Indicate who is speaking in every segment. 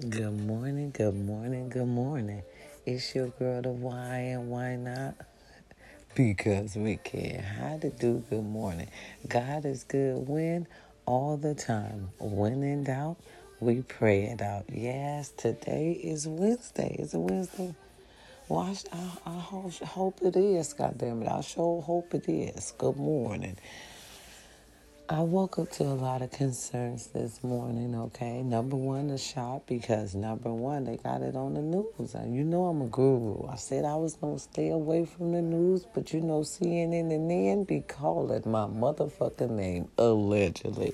Speaker 1: Good morning, good morning, good morning. It's your girl, the why and why not? Because we can. How to do good morning. God is good when? All the time. When in doubt, we pray it out. Yes, today is Wednesday. Is it Wednesday? Well, I, I, I hope, hope it is, God damn it. I sure hope it is. Good morning. I woke up to a lot of concerns this morning, okay? Number one, the shop, because number one, they got it on the news. And you know I'm a guru. I said I was going to stay away from the news, but you know CNN and then be calling my motherfucking name, allegedly.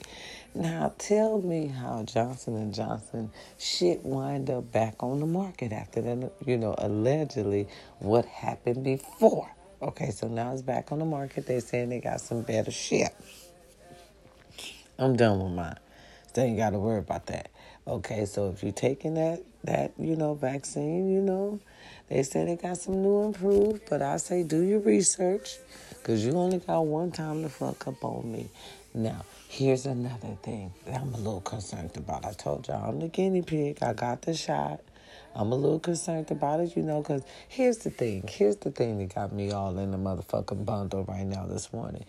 Speaker 1: Now, tell me how Johnson & Johnson shit wind up back on the market after that, you know, allegedly what happened before. Okay, so now it's back on the market. They're saying they got some better shit. I'm done with mine. So ain't got to worry about that. Okay, so if you're taking that that you know vaccine, you know, they say they got some new improved, but I say do your research, cause you only got one time to fuck up on me. Now, here's another thing that I'm a little concerned about. I told y'all I'm the guinea pig. I got the shot. I'm a little concerned about it, you know, because here's the thing. Here's the thing that got me all in the motherfucking bundle right now this morning.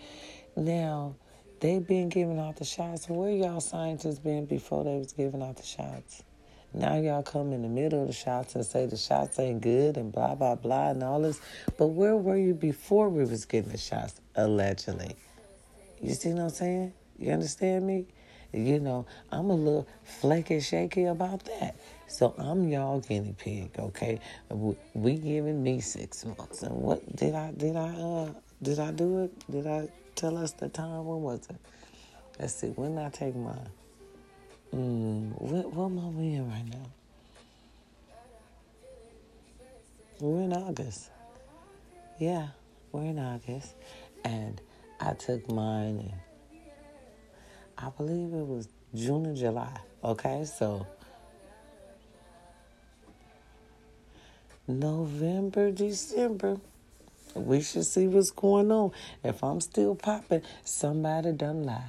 Speaker 1: Now, they been giving out the shots. Where y'all scientists been before they was giving out the shots? Now y'all come in the middle of the shots and say the shots ain't good and blah blah blah and all this. But where were you before we was getting the shots? Allegedly. You see what I'm saying? You understand me? You know, I'm a little flaky shaky about that. So I'm y'all guinea pig, okay? We giving me six months. And what did I did I uh did I do it? Did I tell us the time? When was it? Let's see. When I take mine? Mm, what, what month we in right now? We're in August. Yeah, we're in August. And I took mine in, I believe it was June or July. Okay, so November, December we should see what's going on. If I'm still popping, somebody done lied.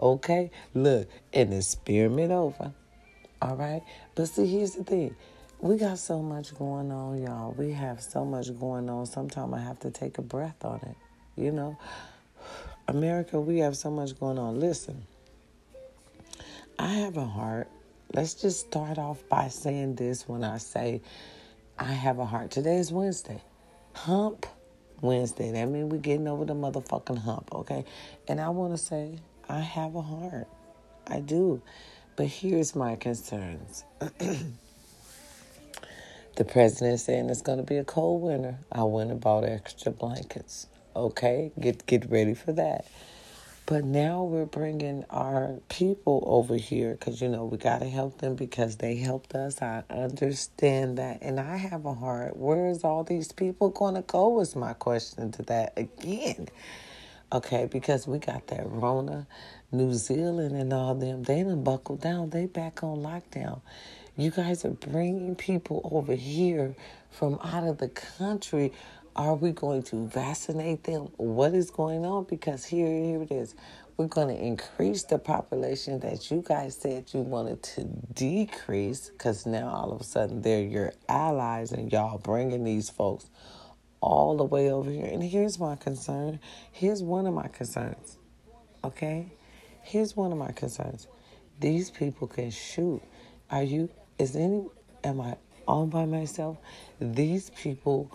Speaker 1: Okay? Look, and experiment over. All right? But see, here's the thing. We got so much going on, y'all. We have so much going on. Sometimes I have to take a breath on it. You know? America, we have so much going on. Listen, I have a heart. Let's just start off by saying this when I say I have a heart. Today is Wednesday. Hump Wednesday. That means we're getting over the motherfucking hump, okay? And I want to say, I have a heart. I do. But here's my concerns. the president saying it's going to be a cold winter. I went and bought extra blankets. Okay? Get get ready for that. But now we're bringing our people over here because, you know, we got to help them because they helped us. I understand that. And I have a heart. Where is all these people going to go? Is my question to that again. Okay, because we got that Rona, New Zealand, and all them. They done buckled down. They back on lockdown. You guys are bringing people over here from out of the country are we going to vaccinate them? What is going on? Because here, here it is. We're going to increase the population that you guys said you wanted to decrease because now all of a sudden they're your allies and y'all bringing these folks all the way over here. And here's my concern. Here's one of my concerns. Okay? Here's one of my concerns. These people can shoot. Are you, is any, am I all by myself? These people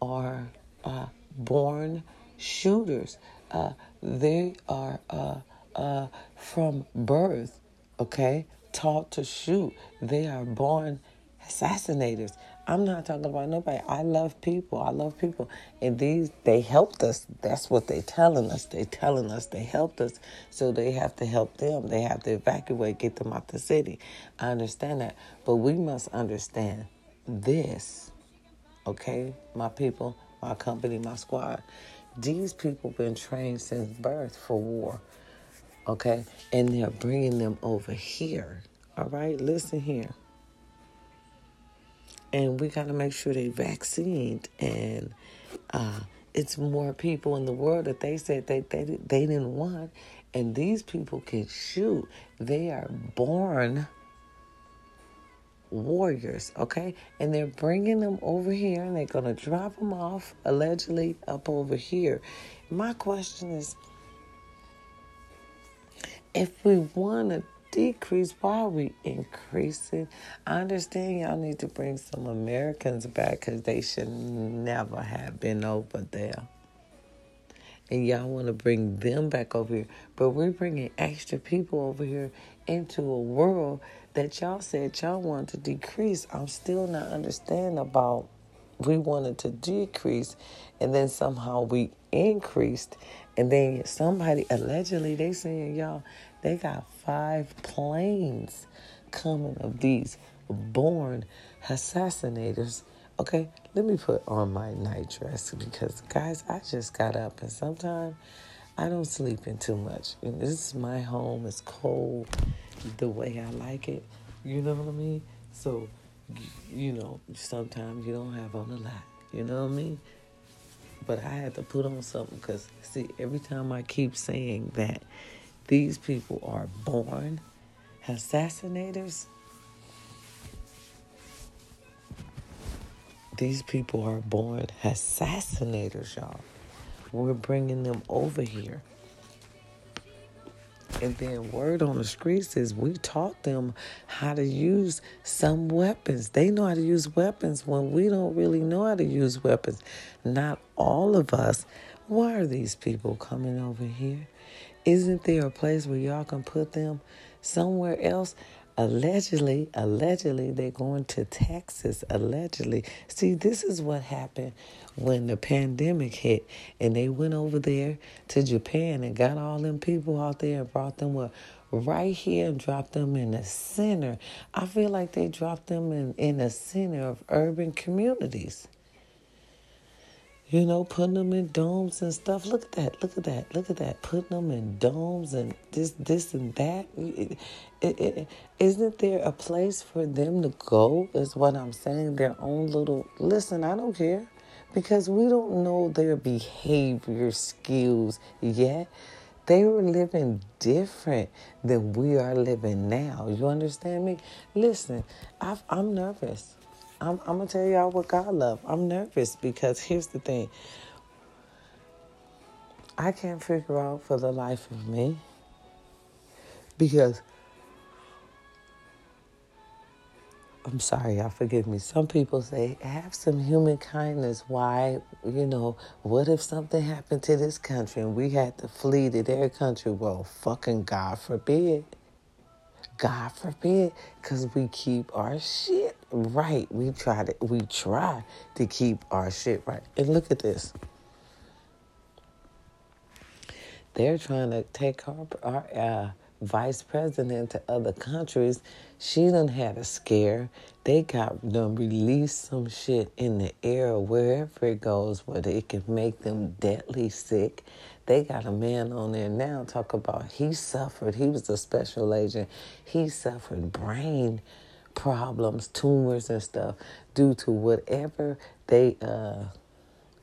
Speaker 1: are uh, born shooters. Uh, they are uh, uh, from birth, okay, taught to shoot. They are born assassinators. I'm not talking about nobody. I love people. I love people. And these, they helped us. That's what they're telling us. They're telling us they helped us. So they have to help them. They have to evacuate, get them out the city. I understand that. But we must understand this okay, my people, my company, my squad. These people been trained since birth for war, okay, and they're bringing them over here. All right, listen here. And we got to make sure they vaccinated and uh, it's more people in the world that they said they, they, they didn't want. And these people can shoot. They are born warriors, okay? And they're bringing them over here and they're going to drop them off allegedly up over here. My question is if we want to decrease, why are we increasing? I understand y'all need to bring some Americans back because they should never have been over there. And y'all want to bring them back over here. But we're bringing extra people over here into a world that y'all said y'all wanted to decrease. I'm still not understanding about we wanted to decrease and then somehow we increased and then somebody allegedly they saying y'all they got five planes coming of these born assassinators okay let me put on my night dress because guys i just got up and sometimes i don't sleep in too much. And this is my home. It's cold the way i like it. You know what i mean? So you know sometimes you don't have on a lot. You know what i mean? But I had to put on something because, see, every time I keep saying that these people are born assassinators, these people are born assassinators, y'all. We're bringing them over here. And then word on the streets is we taught them how to use some weapons. They know how to use weapons when we don't really know how to use weapons. Not all of us. Why are these people coming over here? Isn't there a place where y'all can put them somewhere else? Allegedly, allegedly, they're going to Texas. Allegedly. See, this is what happened when the pandemic hit and they went over there to Japan and got all them people out there and brought them up right here and dropped them in the center. I feel like they dropped them in, in the center of urban communities you know, putting them in domes and stuff. Look at that. Look at that. Look at that. Putting them in domes and this, this, and that. It, it, it, isn't there a place for them to go? Is what I'm saying. Their own little. Listen, I don't care because we don't know their behavior skills yet. They were living different than we are living now. You understand me? Listen, i I'm nervous. I'm, I'm gonna tell y'all what God love. I'm nervous because here's the thing. I can't figure out for the life of me because I'm sorry, y'all forgive me. Some people say, have some human kindness. Why, you know, what if something happened to this country and we had to flee to their country? Well, fucking God forbid. God forbid, because we keep our shit right. We try to we try to keep our shit right. And look at this. They're trying to take our, our uh, vice president to other countries. She done had a scare. They got them release some shit in the air wherever it goes where it can make them deadly sick. They got a man on there now talk about he suffered. He was a special agent. He suffered brain problems, tumors and stuff due to whatever they uh,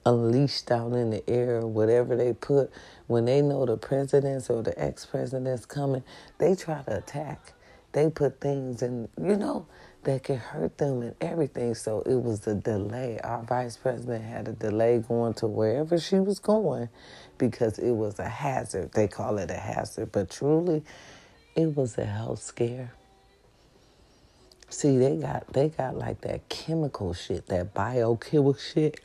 Speaker 1: unleashed out in the air, whatever they put. When they know the presidents or the ex-presidents coming, they try to attack. They put things in, you know, that could hurt them and everything. So it was a delay. Our vice president had a delay going to wherever she was going because it was a hazard. They call it a hazard, but truly, it was a health scare. See, they got they got like that chemical shit, that biochemical shit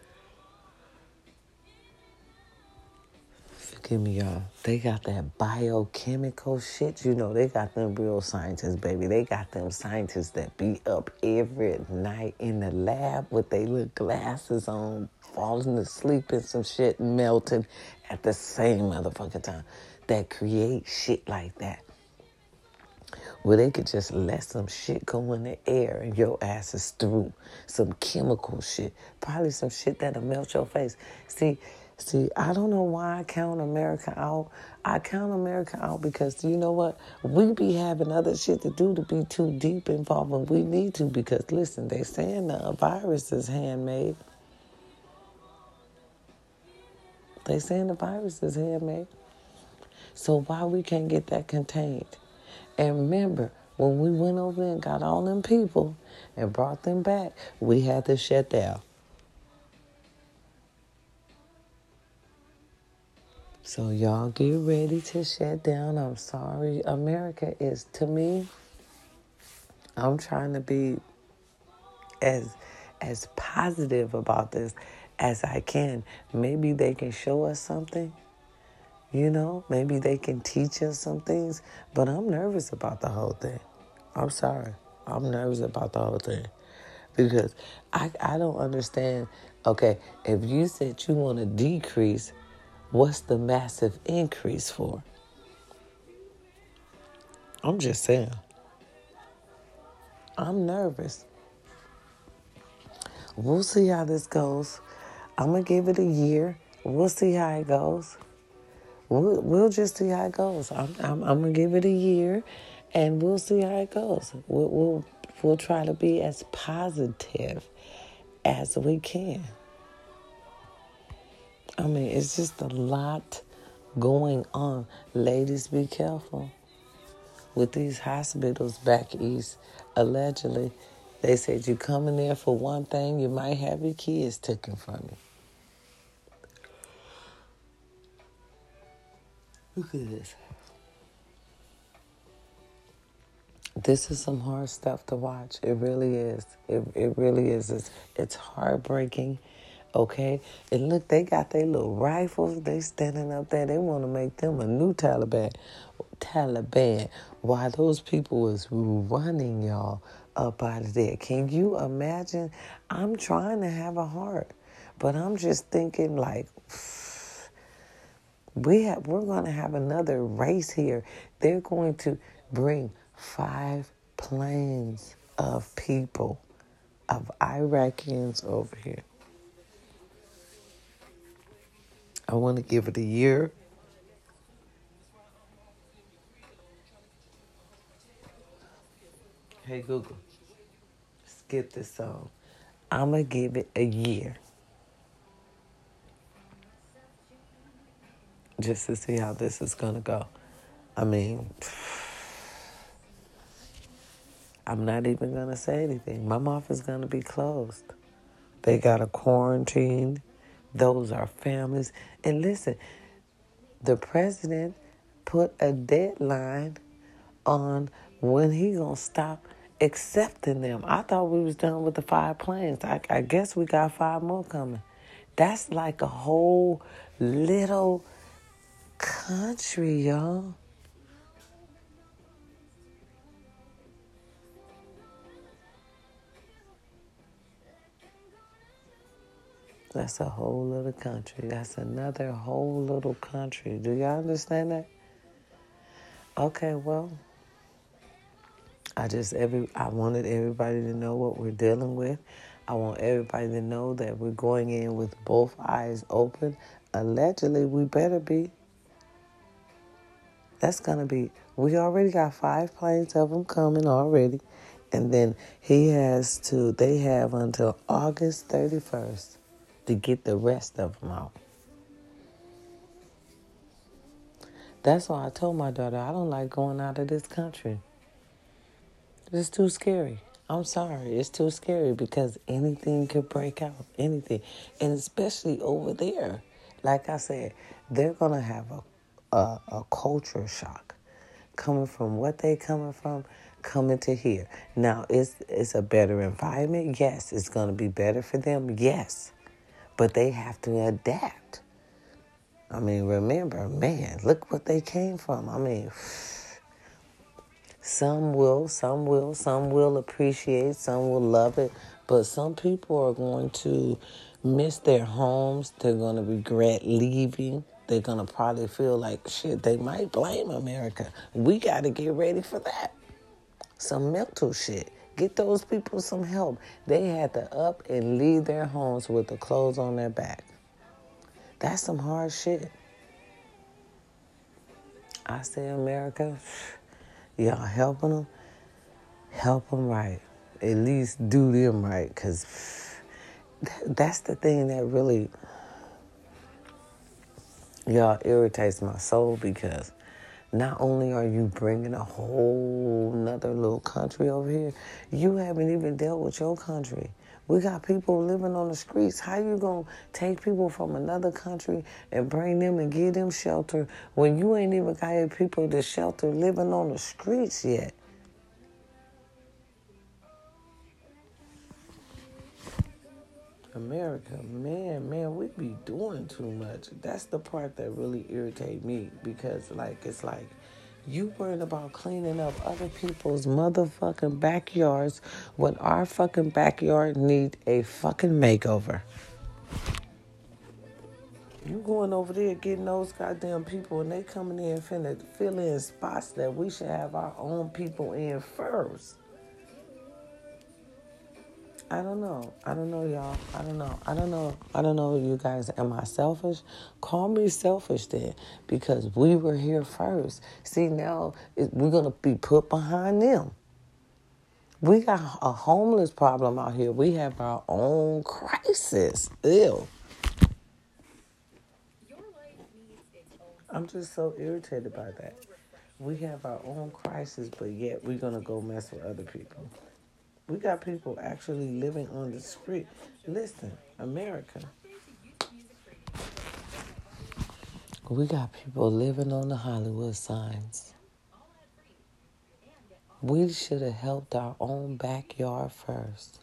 Speaker 1: Me, y'all. They got that biochemical shit. You know, they got them real scientists, baby. They got them scientists that be up every night in the lab with their little glasses on, falling asleep and some shit melting at the same motherfucking time. That create shit like that. Where they could just let some shit go in the air and your ass is through. Some chemical shit. Probably some shit that'll melt your face. See, See, I don't know why I count America out. I count America out because you know what? We be having other shit to do to be too deep involved when we need to. Because listen, they saying the virus is handmade. They saying the virus is handmade. So why we can't get that contained? And remember, when we went over and got all them people and brought them back, we had to shut down. So y'all get ready to shut down. I'm sorry. America is to me, I'm trying to be as as positive about this as I can. Maybe they can show us something. You know, maybe they can teach us some things, but I'm nervous about the whole thing. I'm sorry. I'm nervous about the whole thing because I, I don't understand. Okay, if you said you want to decrease, what's the massive increase for? I'm just saying. I'm nervous. We'll see how this goes. I'm going to give it a year. We'll see how it goes. We'll, we'll just see how it goes. I'm, I'm, I'm going to give it a year and we'll see how it goes. We'll, we'll, we'll try to be as positive as we can. I mean, it's just a lot going on. Ladies, be careful. With these hospitals back east, allegedly, they said you come in there for one thing, you might have your kids taken from you. Look at this. This is some hard stuff to watch. It really is. It, it really is. It's, it's heartbreaking. Okay? And look, they got their little rifles. They standing up there. They want to make them a new Taliban. Taliban. Why those people was running, y'all, up out of there. Can you imagine? I'm trying to have a heart, but I'm just thinking like we have we're going to have another race here. They're going to bring five planes of people of Iraqians over here. I want to give it a year. Hey Google, skip this song. I'm going to give it a year. Just to see how this is going to go. I mean, I'm not even going to say anything. My mouth is going to be closed. They got a quarantine. Those are families. And listen, the president put a deadline on when he to stop accepting them. I thought we was done with the five planes. I, I guess we got five more coming. That's like a whole little country, y'all. That's a whole little country. That's another whole little country. Do y'all understand that? Okay, well, I just every I wanted everybody to know what we're dealing with. I want everybody to know that we're going in with both eyes open. Allegedly, we better be. That's gonna be. We already got five planes of them coming already, and then he has to. They have until August thirty first to get the rest of them out. That's why I told my daughter I don't like going out of this country. It's too scary. I'm sorry. It's too scary because anything could break out. Anything. And especially over there. Like I said, they're going to have a, a, a culture shock coming from what they coming from coming to here. Now, is it's a better environment? Yes. It's going to be better for them? Yes. But they have to adapt. I mean, remember, man, look what they came from. I mean, some will, some will, some will appreciate, some will love it, but some people are going to miss their homes. They're going to regret leaving. They're going to probably feel like shit. They might blame America. We got to get ready for that. Some mental shit. Get those people some help. They had to up and leave their homes with the clothes on their back. That's some hard shit. I say, America. Y'all helping them? Help them right. At least do them right. Because that's the thing that really, y'all, irritates my soul because not only are you bringing a whole nother little country over here, you haven't even dealt with your country. We got people living on the streets. How you gonna take people from another country and bring them and give them shelter when you ain't even got people to shelter living on the streets yet? America, man, man, we be doing too much. That's the part that really irritate me because, like, it's like you worrying about cleaning up other people's motherfucking backyards when our fucking backyard need a fucking makeover. You going over there getting those goddamn people and they coming in finna fill in spots that we should have our own people in first. I don't know. I don't know, y'all. I don't know. I don't know. I don't know, you guys. Am I selfish? Call me selfish then, because we were here first. See, now we're going to be put behind them. We got a homeless problem out here. We have our own crisis. Ew. I'm just so irritated by that. We have our own crisis, but yet we're going to go mess with other people. We got people actually living on the street. Listen, America. We got people living on the Hollywood signs. We should have helped our own backyard first.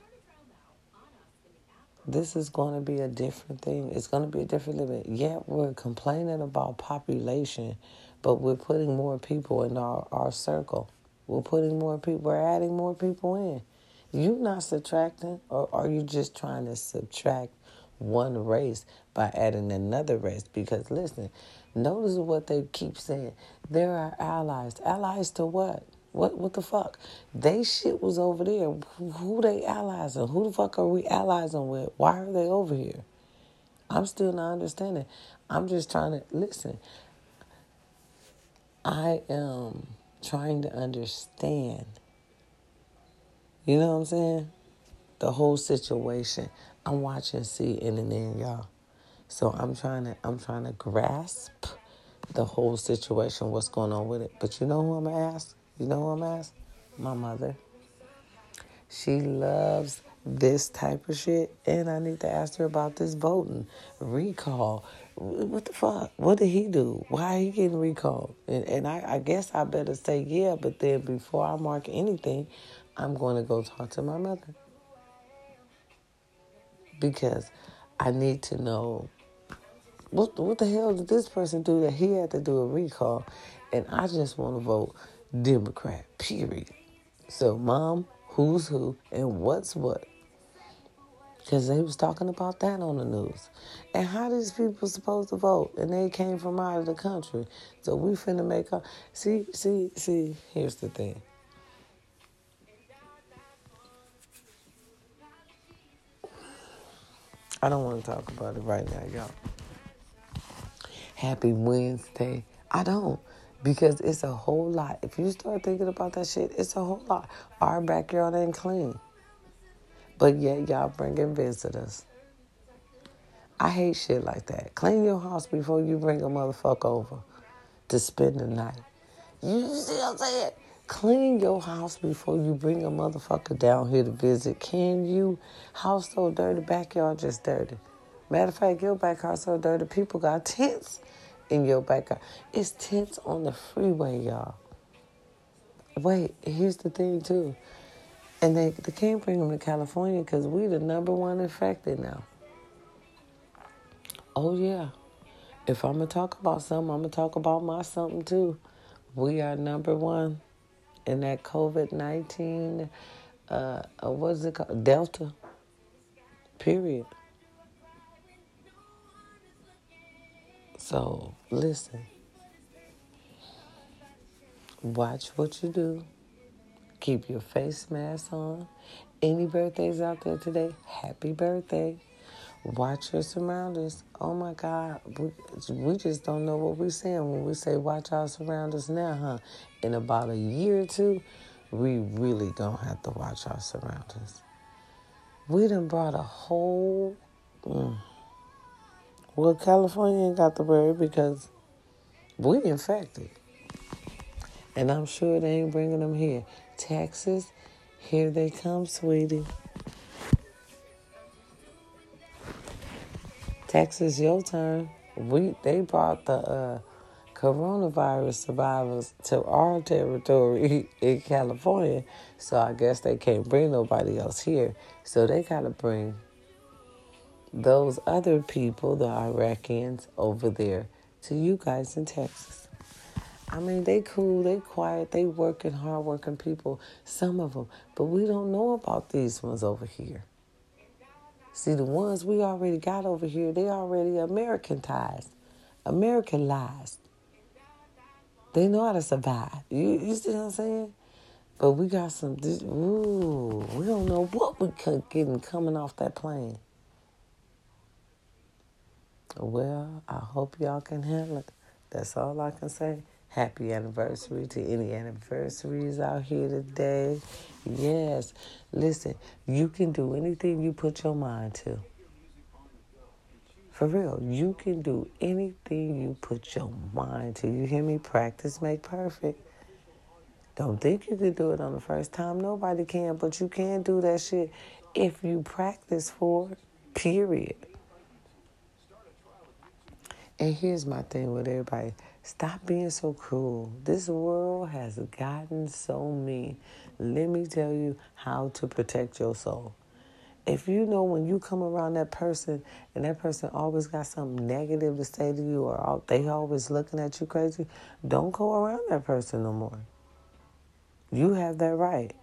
Speaker 1: This is going to be a different thing. It's going to be a different living. Yeah, we're complaining about population, but we're putting more people in our, our circle. We're putting more people, we're adding more people in. You not subtracting, or are you just trying to subtract one race by adding another race? Because listen, notice what they keep saying. There are allies. Allies to what? What what the fuck? They shit was over there. Who they allies and who the fuck are we allies with? Why are they over here? I'm still not understanding. I'm just trying to listen. I am trying to understand you know what I'm saying? The whole situation. I'm watching CNN, and y'all. So I'm trying to I'm trying to grasp the whole situation, what's going on with it. But you know who I'm ask? You know who I'm ask? My mother. She loves this type of shit, and I need to ask her about this voting recall. What the fuck? What did he do? Why he getting recalled? And and I, I guess I better say yeah, but then before I mark anything, I'm going to go talk to my mother because I need to know what what the hell did this person do that he had to do a recall, and I just want to vote Democrat. Period. So, mom, who's who and what's what? Because they was talking about that on the news. And how these people supposed to vote? And they came from out of the country. So we finna make a see, see, see, here's the thing. I don't want to talk about it right now, y'all. Happy Wednesday. I don't. Because it's a whole lot. If you start thinking about that shit, it's a whole lot. Our backyard ain't clean. But yet y'all bringing visitors. I hate shit like that. Clean your house before you bring a motherfucker over to spend the night. You see what I'm saying? Clean your house before you bring a motherfucker down here to visit. Can you? House so dirty, backyard just dirty. Matter of fact, your backyard so dirty, people got tents in your backyard. It's tents on the freeway, y'all. Wait, here's the thing too. And they, they can't bring them to California because we the number one infected now. Oh yeah. If I'm gonna talk about something, I'm gonna talk about my something too. We are number one in that COVID 19, uh, uh, what is it called? Delta. Period. So, listen. Watch what you do. Keep your face mask on. Any birthdays out there today? Happy birthday. Watch your surroundings. Oh my God, we, we just don't know what we're saying when we say watch our surroundings now, huh? In about a year or two, we really don't have to watch our surroundings. We done brought a whole. Mm, well, California ain't got the worry because we infected. And I'm sure they ain't bringing them here. Texas, here they come, sweetie. Texas, your turn. We they brought the uh, coronavirus survivors to our territory in California, so I guess they can't bring nobody else here. So they gotta bring those other people, the Iraqis, over there to you guys in Texas. I mean, they cool, they quiet, they working, hard working people, some of them, but we don't know about these ones over here. See, the ones we already got over here, they already Americanized, Americanized. They know how to survive. You, you see what I'm saying? But we got some, ooh, we don't know what we could getting coming off that plane. Well, I hope y'all can handle it. That's all I can say. Happy anniversary to any anniversaries out here today. Yes, listen, you can do anything you put your mind to. For real, you can do anything you put your mind to. You hear me? Practice make perfect. Don't think you can do it on the first time. Nobody can, but you can do that shit if you practice for it. Period. And here's my thing with everybody stop being so cruel. This world has gotten so mean. Let me tell you how to protect your soul. If you know when you come around that person and that person always got something negative to say to you or they always looking at you crazy, don't go around that person no more. You have that right.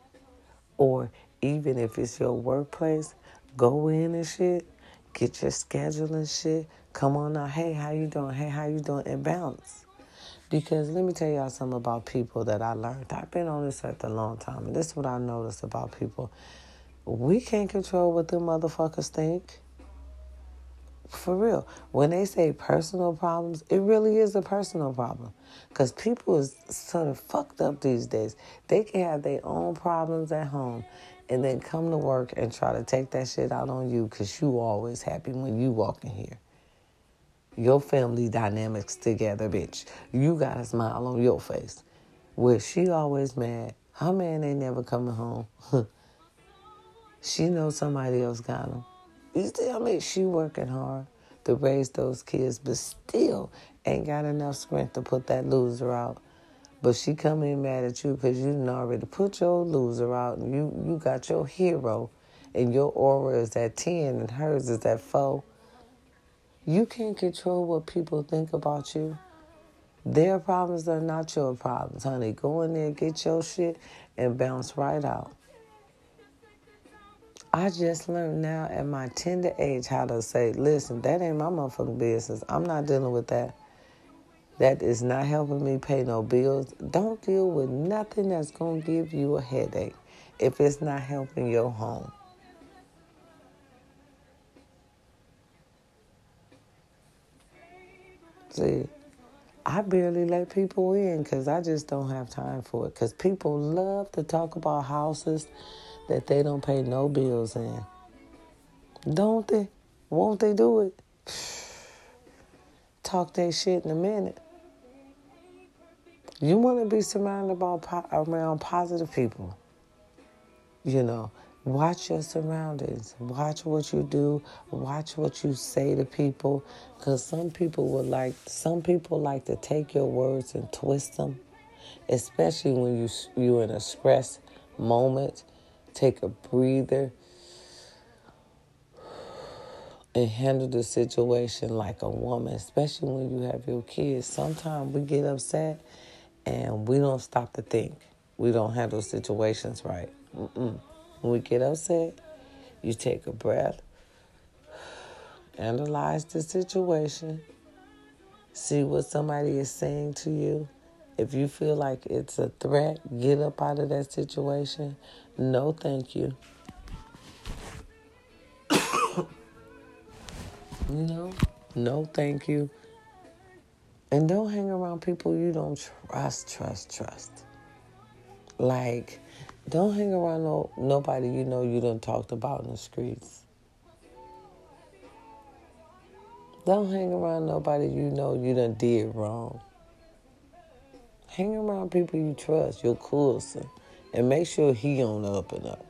Speaker 1: Or even if it's your workplace, go in and shit, get your schedule and shit, Come on now, hey, how you doing? Hey, how you doing? And bounce. Because let me tell y'all something about people that I learned. I've been on this earth a long time, and this is what I noticed about people. We can't control what them motherfuckers think. For real. When they say personal problems, it really is a personal problem. Because people is sort of fucked up these days. They can have their own problems at home and then come to work and try to take that shit out on you because you always happy when you walk in here your family dynamics together, bitch. You got a smile on your face. Where she always mad. Her man ain't never coming home. she knows somebody else got him. You I mean, she working hard to raise those kids, but still ain't got enough strength to put that loser out. But she come in mad at you because you didn't already put your loser out and you, you got your hero and your aura is at 10 and hers is at 4 you can't control what people think about you. Their problems are not your problems, honey. Go in there, get your shit, and bounce right out. I just learned now at my tender age how to say, listen, that ain't my motherfucking business. I'm not dealing with that. That is not helping me pay no bills. Don't deal with nothing that's going to give you a headache if it's not helping your home. See, I barely let people in because I just don't have time for it. Because people love to talk about houses that they don't pay no bills in. Don't they? Won't they do it? Talk that shit in a minute. You want to be surrounded by around positive people. You know, Watch your surroundings. Watch what you do. Watch what you say to people. Because some people would like, some people like to take your words and twist them, especially when you, you're in a stress moment. Take a breather and handle the situation like a woman, especially when you have your kids. Sometimes we get upset and we don't stop to think. We don't handle situations right. Mm-mm. When we get upset, you take a breath, analyze the situation, see what somebody is saying to you. If you feel like it's a threat, get up out of that situation. No, thank you. you know, no, thank you. And don't hang around people you don't trust, trust, trust. Like, don't hang around no nobody you know you done talked about in the streets. Don't hang around nobody you know you done did wrong. Hang around people you trust, your cousin, and make sure he on the up and up.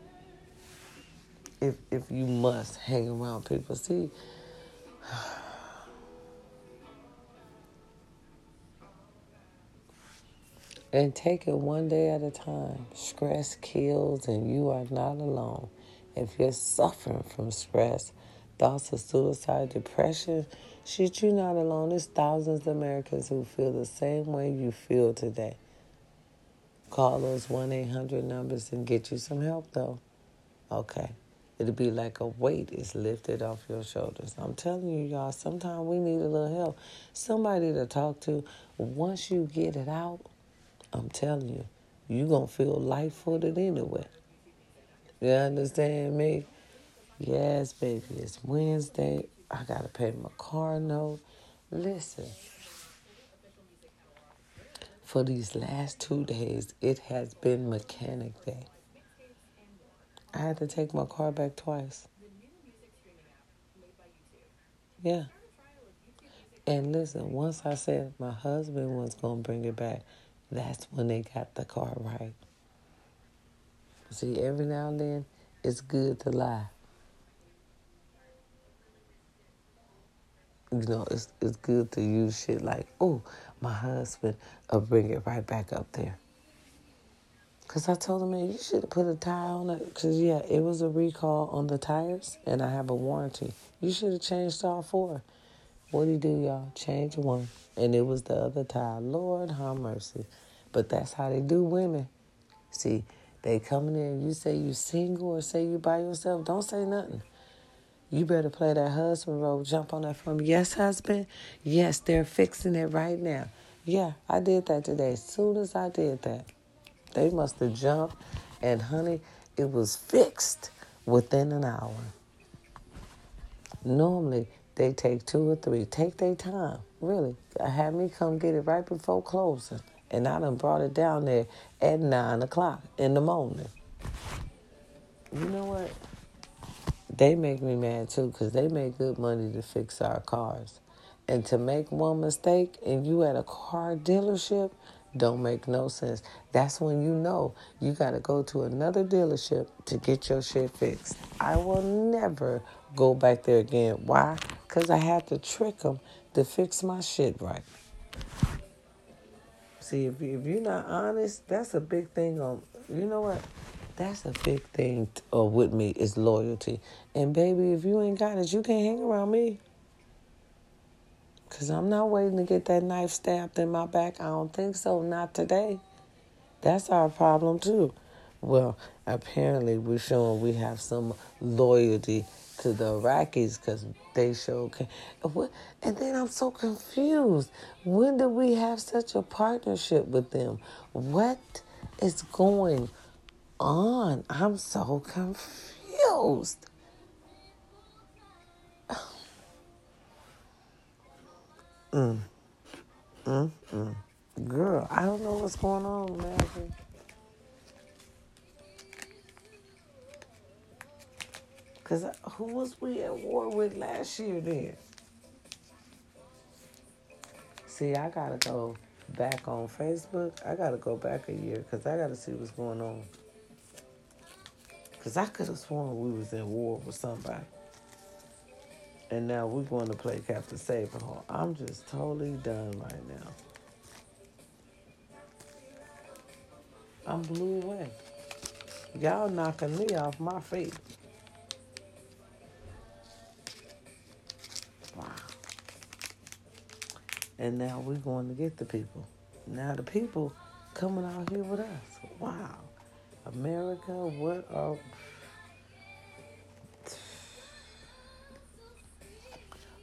Speaker 1: If if you must hang around people, see. And take it one day at a time. Stress kills, and you are not alone. If you're suffering from stress, thoughts of suicide, depression, shit, you're not alone. There's thousands of Americans who feel the same way you feel today. Call those 1 800 numbers and get you some help, though. Okay. It'll be like a weight is lifted off your shoulders. I'm telling you, y'all, sometimes we need a little help. Somebody to talk to. Once you get it out, I'm telling you, you're going to feel light footed anyway. You understand me? Yes, baby, it's Wednesday. I got to pay my car note. Listen, for these last two days, it has been mechanic day. I had to take my car back twice. Yeah. And listen, once I said my husband was going to bring it back, that's when they got the car right. See, every now and then, it's good to lie. You know, it's it's good to use shit like, oh, my husband will bring it right back up there. Cause I told him, man, you should have put a tire on it. Cause yeah, it was a recall on the tires, and I have a warranty. You should have changed all four. What do you do, y'all? Change one, and it was the other tire. Lord, have mercy. But that's how they do women. See, they coming in. And you say you single or say you by yourself. Don't say nothing. You better play that husband role. Jump on that phone. Yes, husband. Yes, they're fixing it right now. Yeah, I did that today. As soon as I did that, they must have jumped, and honey, it was fixed within an hour. Normally, they take two or three. Take their time, really. Have me come get it right before closing. And I done brought it down there at 9 o'clock in the morning. You know what? They make me mad too because they make good money to fix our cars. And to make one mistake and you at a car dealership don't make no sense. That's when you know you got to go to another dealership to get your shit fixed. I will never go back there again. Why? Because I had to trick them to fix my shit right. See, if, you, if you're not honest, that's a big thing on, you know what? That's a big thing uh, with me is loyalty. And baby, if you ain't got it, you can't hang around me. Because I'm not waiting to get that knife stabbed in my back. I don't think so. Not today. That's our problem, too. Well, apparently, we're showing we have some loyalty to the Iraqis because they show. And then I'm so confused. When did we have such a partnership with them? What is going on? I'm so confused. Mm. Mm, mm. Girl, I don't know what's going on, man. Because who was we at war with last year then? See, I got to go back on Facebook. I got to go back a year because I got to see what's going on. Because I could have sworn we was in war with somebody. And now we're going to play Captain Save-A-Ho. I'm just totally done right now. I'm blew away. Y'all knocking me off my feet. And now we're going to get the people. Now the people coming out here with us. Wow. America, what are.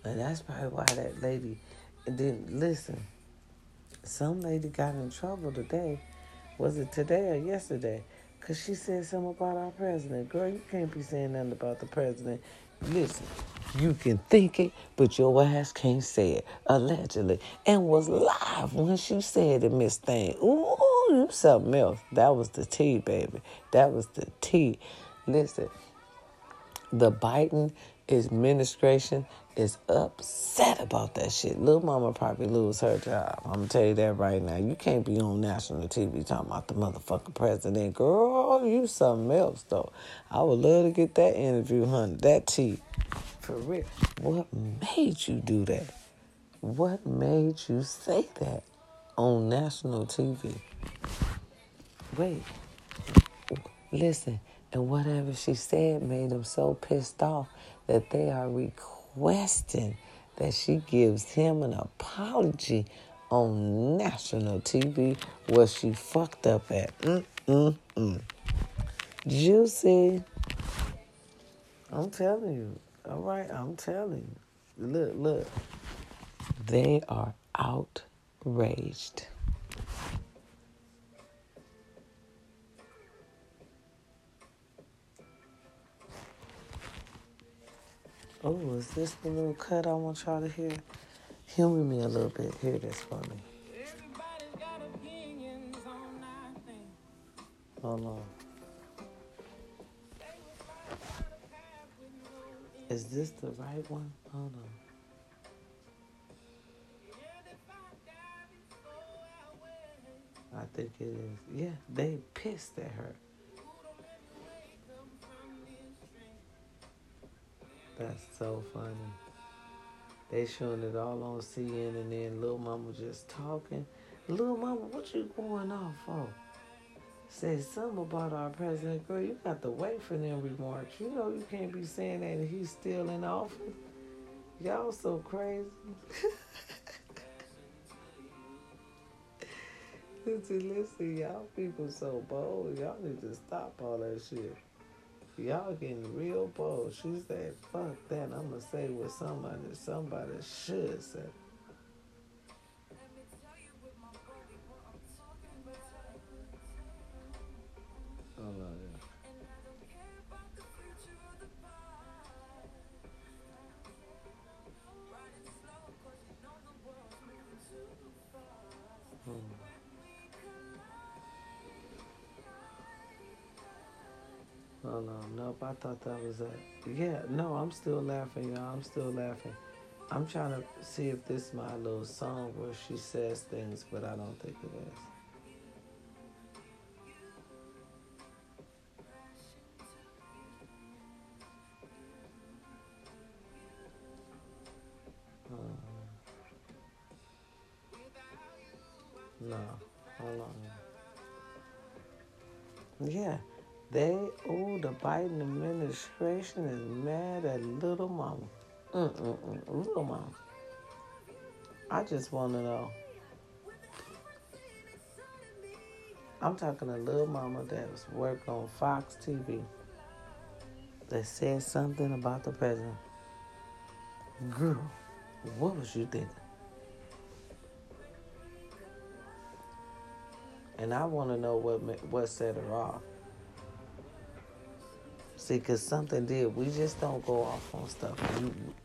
Speaker 1: And that's probably why that lady didn't listen. Some lady got in trouble today. Was it today or yesterday? Because she said something about our president. Girl, you can't be saying nothing about the president. Listen, you can think it, but your ass can't say it, allegedly. And was live when she said it, Miss Thing. Ooh, you something else. That was the tea, baby. That was the tea. Listen, the Biden administration is upset about that shit. Little mama probably lose her job. I'm gonna tell you that right now. You can't be on national TV talking about the motherfucking president. Girl, you something else though. I would love to get that interview, honey. That tea. For real. What made you do that? What made you say that on national TV? Wait. Listen, and whatever she said made them so pissed off that they are requesting that she gives him an apology on national TV where she fucked up at. Mm-mm-mm. Juicy. I'm telling you. All right, I'm telling you. Look, look. They are outraged. Oh, is this the little cut I want y'all to hear? Humor me a little bit. Hear this for me. Hold on. Is this the right one? I think it is. Yeah, they pissed at her. That's so funny. They showing it all on CNN and then little mama just talking. Little mama, what you going off for? Said something about our president. Girl, you got to wait for them remarks. You know you can't be saying that he's still in office. Y'all so crazy. listen, listen, y'all people so bold. Y'all need to stop all that shit. Y'all getting real bold. She said, fuck that. I'm going to say what somebody, somebody should say. Hmm. Hold on. Nope, I thought that was it. Yeah, no, I'm still laughing, y'all. I'm still laughing. I'm trying to see if this is my little song where she says things, but I don't think it is. Is mad at little mama. Mm-mm-mm, little mama. I just want to know. I'm talking to little mama that was working on Fox TV that said something about the president. Girl, what was you thinking? And I want to know what what set her off. See, because something did. We just don't go off on stuff.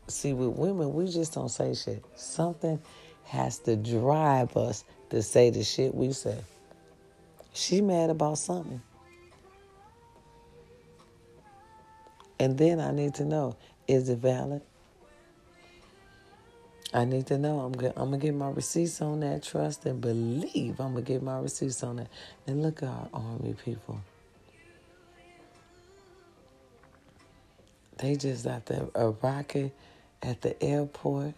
Speaker 1: See, with women, we just don't say shit. Something has to drive us to say the shit we say. She mad about something. And then I need to know, is it valid? I need to know. I'm gonna, I'm gonna get my receipts on that. Trust and believe. I'm gonna get my receipts on that. And look at our army people. They just out there a rocket at the airport.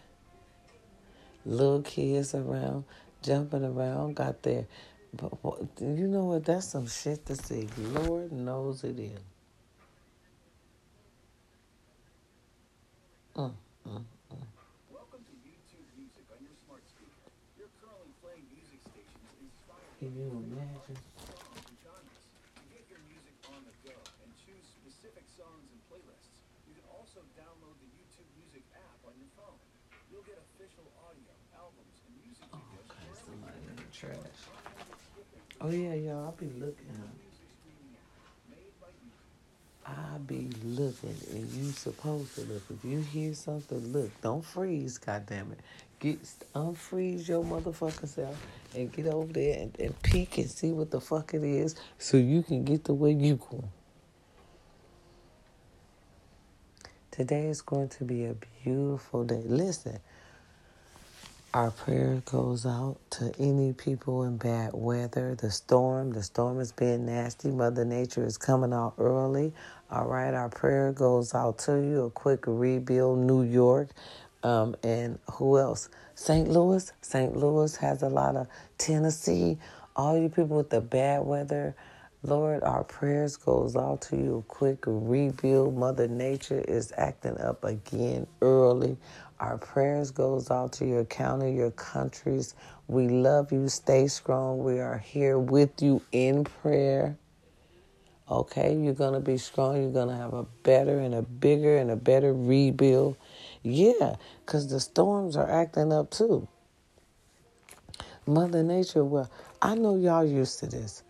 Speaker 1: Little kids around, jumping around, got there. But what, you know what? That's some shit to see. Lord knows it is. Mm, mm.
Speaker 2: Welcome to YouTube Music on your smart speaker. You're currently playing music stations inspired
Speaker 1: Can you imagine?
Speaker 2: songs and genres. To get your music on the go and choose specific songs and playlists, you can also download the YouTube Music app on your phone. You'll get official audio, albums, and music
Speaker 1: Oh,
Speaker 2: videos
Speaker 1: okay,
Speaker 2: wherever
Speaker 1: somebody in the trash. Oh yeah, y'all. Be looking. I be looking, and you supposed to look. If you hear something, look. Don't freeze, goddamn it. Get unfreeze your motherfucking self and get over there and, and peek and see what the fuck it is, so you can get the way you going. Today is going to be a beautiful day. Listen, our prayer goes out to any people in bad weather. The storm, the storm is being nasty. Mother Nature is coming out early. All right, our prayer goes out to you. A quick rebuild, New York. Um, and who else? St. Louis. St. Louis has a lot of Tennessee. All you people with the bad weather, Lord, our prayers goes out to you. A quick rebuild. Mother Nature is acting up again early. Our prayers goes out to your county, your countries. We love you. Stay strong. We are here with you in prayer. Okay, you're going to be strong. You're going to have a better and a bigger and a better rebuild. Yeah, because the storms are acting up too. Mother Nature, well, I know y'all used to this.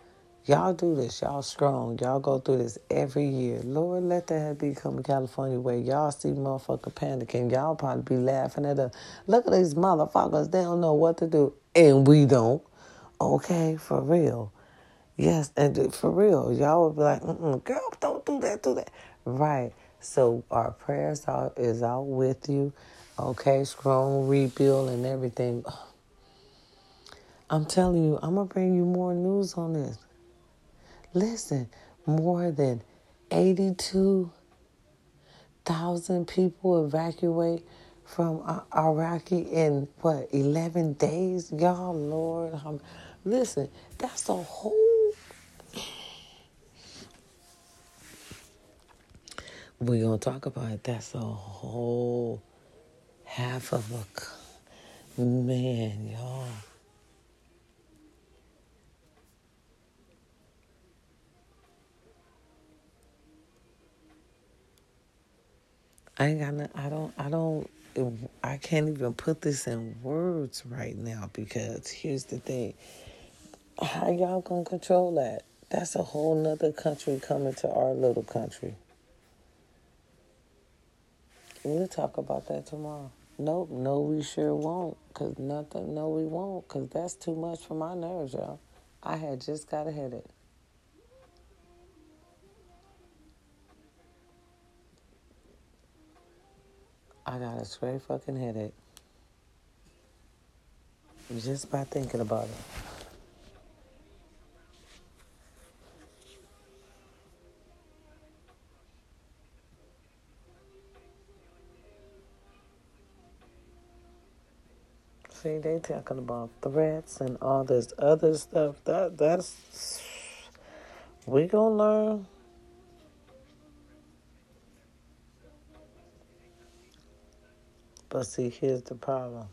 Speaker 1: Y'all do this. Y'all strong. Y'all go through this every year. Lord, let that become California where y'all see motherfucker panicking. Y'all probably be laughing at us. Look at these motherfuckers. They don't know what to do. And we don't. Okay, for real. Yes, and for real. Y'all would be like, Mm-mm, girl, don't do that, do that. Right. So our prayers are, is out with you. Okay, strong rebuild and everything. I'm telling you, I'm going to bring you more news on this. Listen, more than 82,000 people evacuate from Iraqi in what 11 days, y'all. Lord, I'm, listen, that's a whole. We're gonna talk about it. That's a whole half of a man, y'all. I ain't got no, I don't I don't I can't even put this in words right now because here's the thing. How y'all gonna control that? That's a whole nother country coming to our little country. We'll talk about that tomorrow. Nope, no, we sure won't. Cause nothing, no, we won't. Cause that's too much for my nerves, y'all. I had just got a headache. I got a straight fucking headache. Just by thinking about it. See, they talking about threats and all this other stuff. That that's we gonna learn. But see, here's the problem.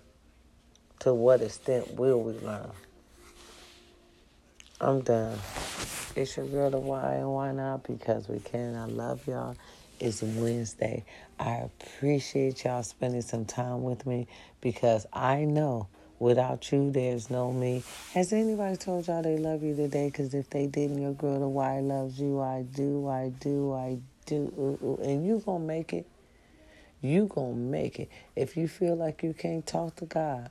Speaker 1: To what extent will we learn? I'm done. It's your girl, the why and why not? Because we can. I love y'all. It's Wednesday. I appreciate y'all spending some time with me because I know without you, there's no me. Has anybody told y'all they love you today? Because if they didn't, your girl, the why loves you. I do, I do, I do. Ooh, ooh. And you going to make it. You going to make it. If you feel like you can't talk to God,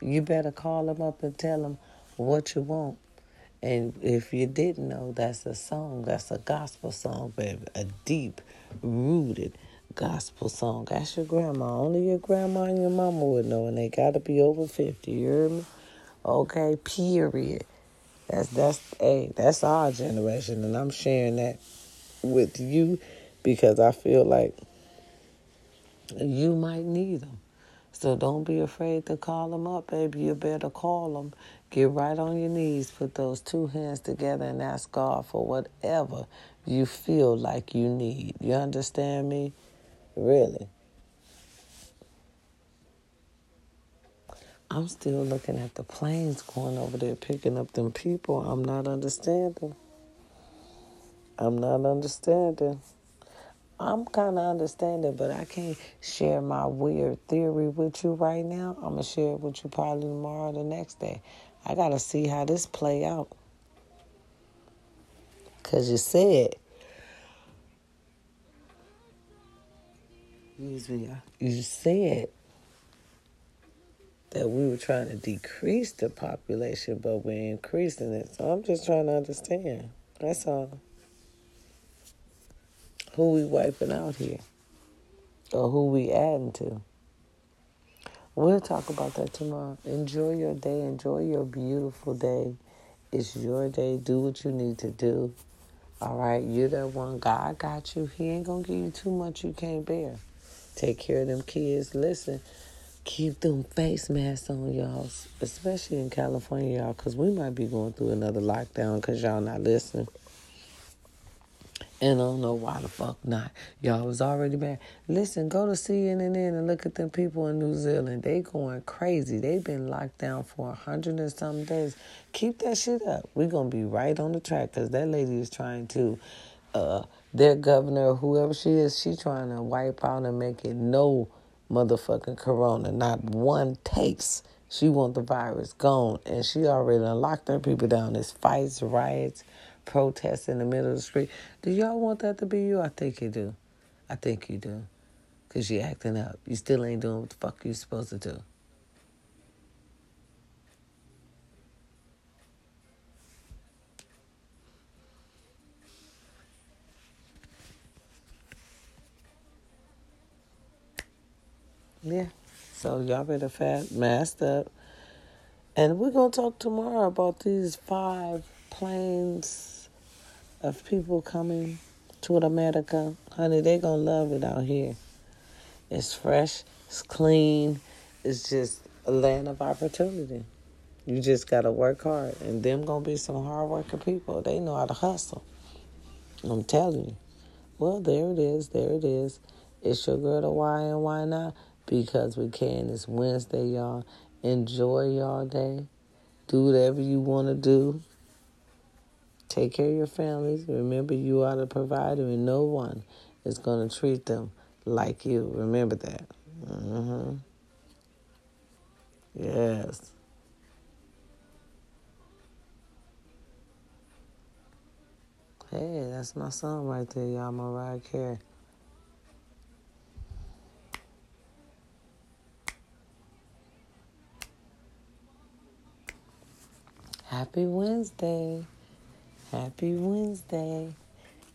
Speaker 1: you better call him up and tell him what you want. And if you didn't know, that's a song. That's a gospel song, baby. A deep rooted gospel song. That's your grandma. Only your grandma and your mama would know, and they got to be over 50. You hear me? Okay, period. That's, that's, hey, that's our generation, and I'm sharing that with you because I feel like you might need them. So don't be afraid to call them up, baby. You better call them. Get right on your knees, put those two hands together, and ask God for whatever you feel like you need. You understand me? Really. I'm still looking at the planes going over there picking up them people. I'm not understanding. I'm not understanding. I'm kind of understanding, but I can't share my weird theory with you right now. I'm gonna share it with you probably tomorrow or the next day. I gotta see how this play out. Cause you said, you said that we were trying to decrease the population, but we're increasing it. So I'm just trying to understand. That's all. Who we wiping out here? or who we adding to. We'll talk about that tomorrow. Enjoy your day. Enjoy your beautiful day. It's your day. Do what you need to do. All right, you're that one. God got you. He ain't gonna give you too much you can't bear. Take care of them kids. Listen, keep them face masks on, y'all, especially in California, y'all, because we might be going through another lockdown because y'all not listening. And I don't know why the fuck not. Y'all was already bad. Listen, go to CNN and look at them people in New Zealand. They going crazy. They've been locked down for a hundred and some days. Keep that shit up. we going to be right on the track because that lady is trying to, uh, their governor, whoever she is, she trying to wipe out and make it no motherfucking corona. Not one takes. She want the virus gone. And she already locked her people down. There's fights, riots protest in the middle of the street. Do y'all want that to be you? I think you do. I think you do. Because you're acting up. You still ain't doing what the fuck you supposed to do. Yeah. So y'all better fast, masked up. And we're going to talk tomorrow about these five planes of people coming to America, honey, they gonna love it out here. It's fresh, it's clean, it's just a land of opportunity. You just gotta work hard, and them gonna be some hard working people. They know how to hustle. I'm telling you. Well, there it is. There it is. It's your girl to why and why not? Because we can. It's Wednesday, y'all. Enjoy y'all day. Do whatever you want to do. Take care of your families. Remember, you are the provider, and no one is going to treat them like you. Remember that. Mm-hmm. Yes. Hey, that's my son right there, y'all. Mariah Carey. Happy Wednesday. Happy Wednesday.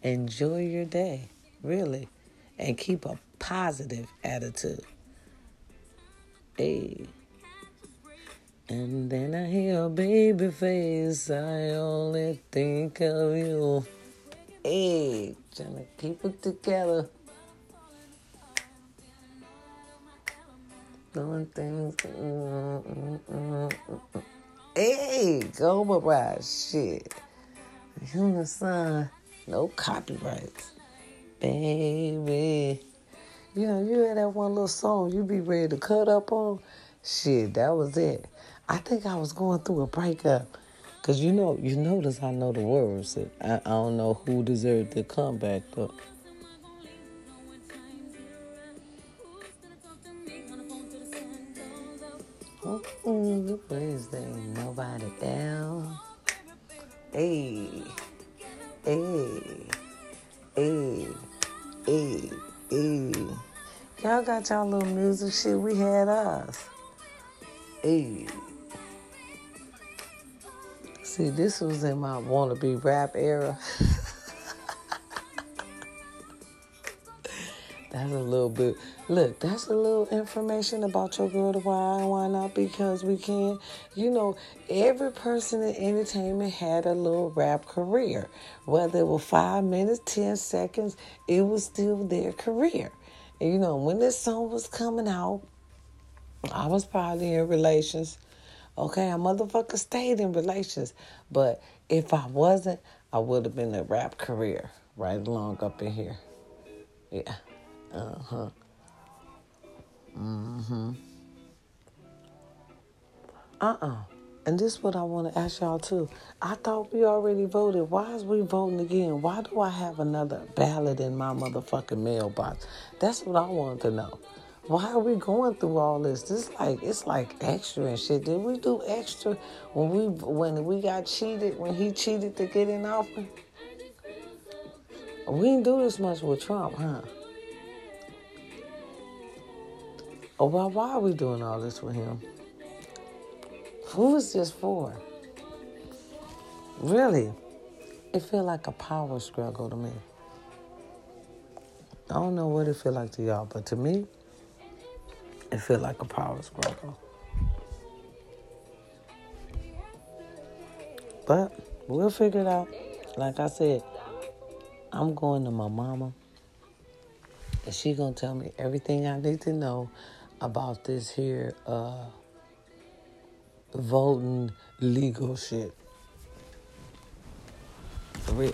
Speaker 1: Enjoy your day, really, and keep a positive attitude. Hey. And then I hear Babyface, I only think of you. Hey, trying to keep it together. Doing things. Mm, mm, mm. hey, go, my shit. Human son, no copyrights. Baby. You know, you had that one little song you be ready to cut up on. Shit, that was it. I think I was going through a breakup. Cause you know, you notice I know the words. I, I don't know who deserved the comeback, but Mm, Wednesday, nobody down. Hey, hey, hey, hey, hey. Y'all got y'all little music shit. We had us. Hey. See, this was in my wannabe rap era. That's a little bit. Look, that's a little information about your girl to why and why not because we can. You know, every person in entertainment had a little rap career. Whether it was five minutes, ten seconds, it was still their career. And you know, when this song was coming out, I was probably in relations. Okay, I motherfucker stayed in relations. But if I wasn't, I would have been a rap career right along up in here. Yeah. Uh huh. Mm hmm. Uh uh And this is what I want to ask y'all too. I thought we already voted. Why is we voting again? Why do I have another ballot in my motherfucking mailbox? That's what I want to know. Why are we going through all this? This like it's like extra and shit. Did we do extra when we when we got cheated when he cheated to get in office? We didn't do this much with Trump, huh? Oh, well, why are we doing all this with him? Who is this for? Really? It feel like a power struggle to me. I don't know what it feel like to y'all, but to me, it feel like a power struggle. But we'll figure it out. Like I said, I'm going to my mama, and she gonna tell me everything I need to know about this here uh, voting legal shit. Really.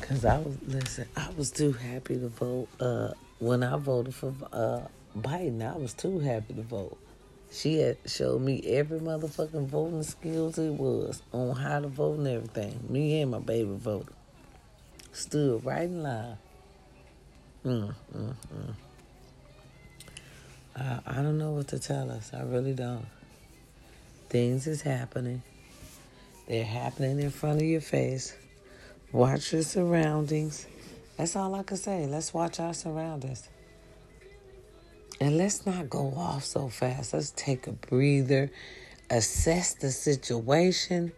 Speaker 1: Cause I was listen, I was too happy to vote. Uh, when I voted for uh, Biden, I was too happy to vote. She had showed me every motherfucking voting skills it was on how to vote and everything. Me and my baby voted. Stood right in line. Mm, mm, mm. I, I don't know what to tell us. I really don't. Things is happening. They're happening in front of your face. Watch your surroundings. That's all I can say. Let's watch our surroundings. And let's not go off so fast. Let's take a breather, assess the situation,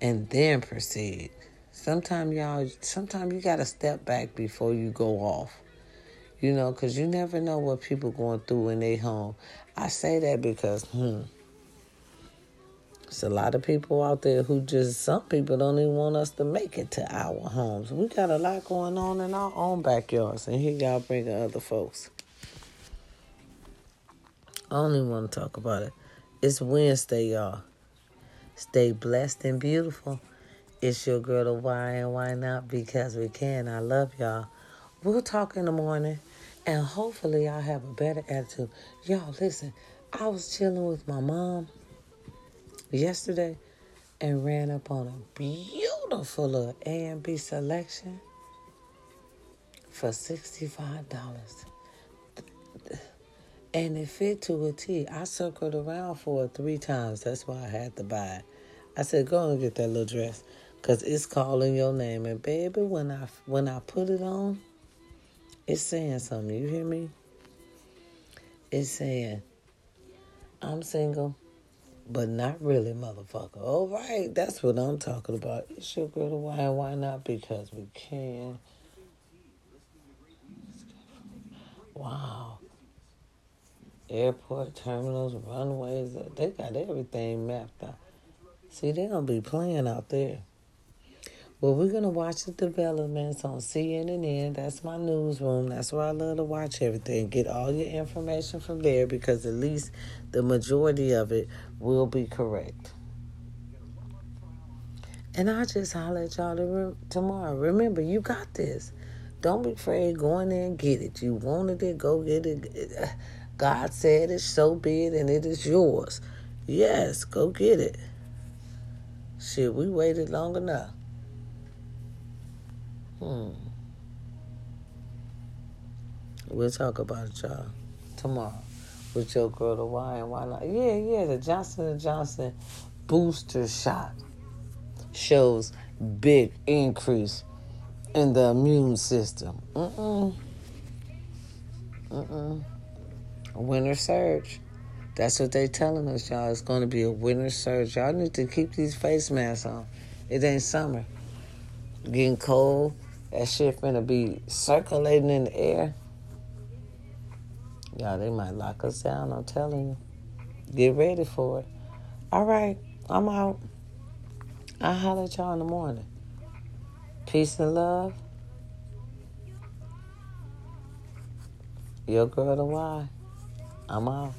Speaker 1: and then proceed. Sometimes y'all, sometimes you gotta step back before you go off. You know, because you never know what people going through in their home. I say that because, hmm, there's a lot of people out there who just, some people don't even want us to make it to our homes. We got a lot going on in our own backyards, and here y'all bringing other folks. I don't even want to talk about it. It's Wednesday, y'all. Stay blessed and beautiful. It's your girl, the why and why not? Because we can. I love y'all. We'll talk in the morning, and hopefully, I'll have a better attitude. Y'all, listen, I was chilling with my mom yesterday and ran up on a beautiful little A and B selection for $65. And it fit to a T. I circled around for it three times. That's why I had to buy it. I said, go and get that little dress. Cause it's calling your name. And baby, when I when I put it on, it's saying something. You hear me? It's saying, I'm single, but not really, motherfucker. All right, that's what I'm talking about. It's your girl, to why why not? Because we can. Wow. Airport terminals, runways, they got everything mapped out. See, they're gonna be playing out there. Well, we're gonna watch the developments on CNN. That's my newsroom. That's where I love to watch everything. Get all your information from there because at least the majority of it will be correct. And I'll just holler at y'all to tomorrow. Remember, you got this. Don't be afraid. Go in there and get it. You wanted it, go get it. God said it, so be it, and it is yours. Yes, go get it. Shit, we waited long enough. Hmm. We'll talk about it, y'all, tomorrow with your girl, the why and why not. Yeah, yeah, the Johnson & Johnson booster shot shows big increase in the immune system. Mm-mm. Mm-mm. A winter surge. That's what they're telling us, y'all. It's going to be a winter surge. Y'all need to keep these face masks on. It ain't summer. Getting cold. That shit finna be circulating in the air. Y'all, they might lock us down, I'm telling you. Get ready for it. All right, I'm out. I'll holler at y'all in the morning. Peace and love. Your girl, the why. I'm out.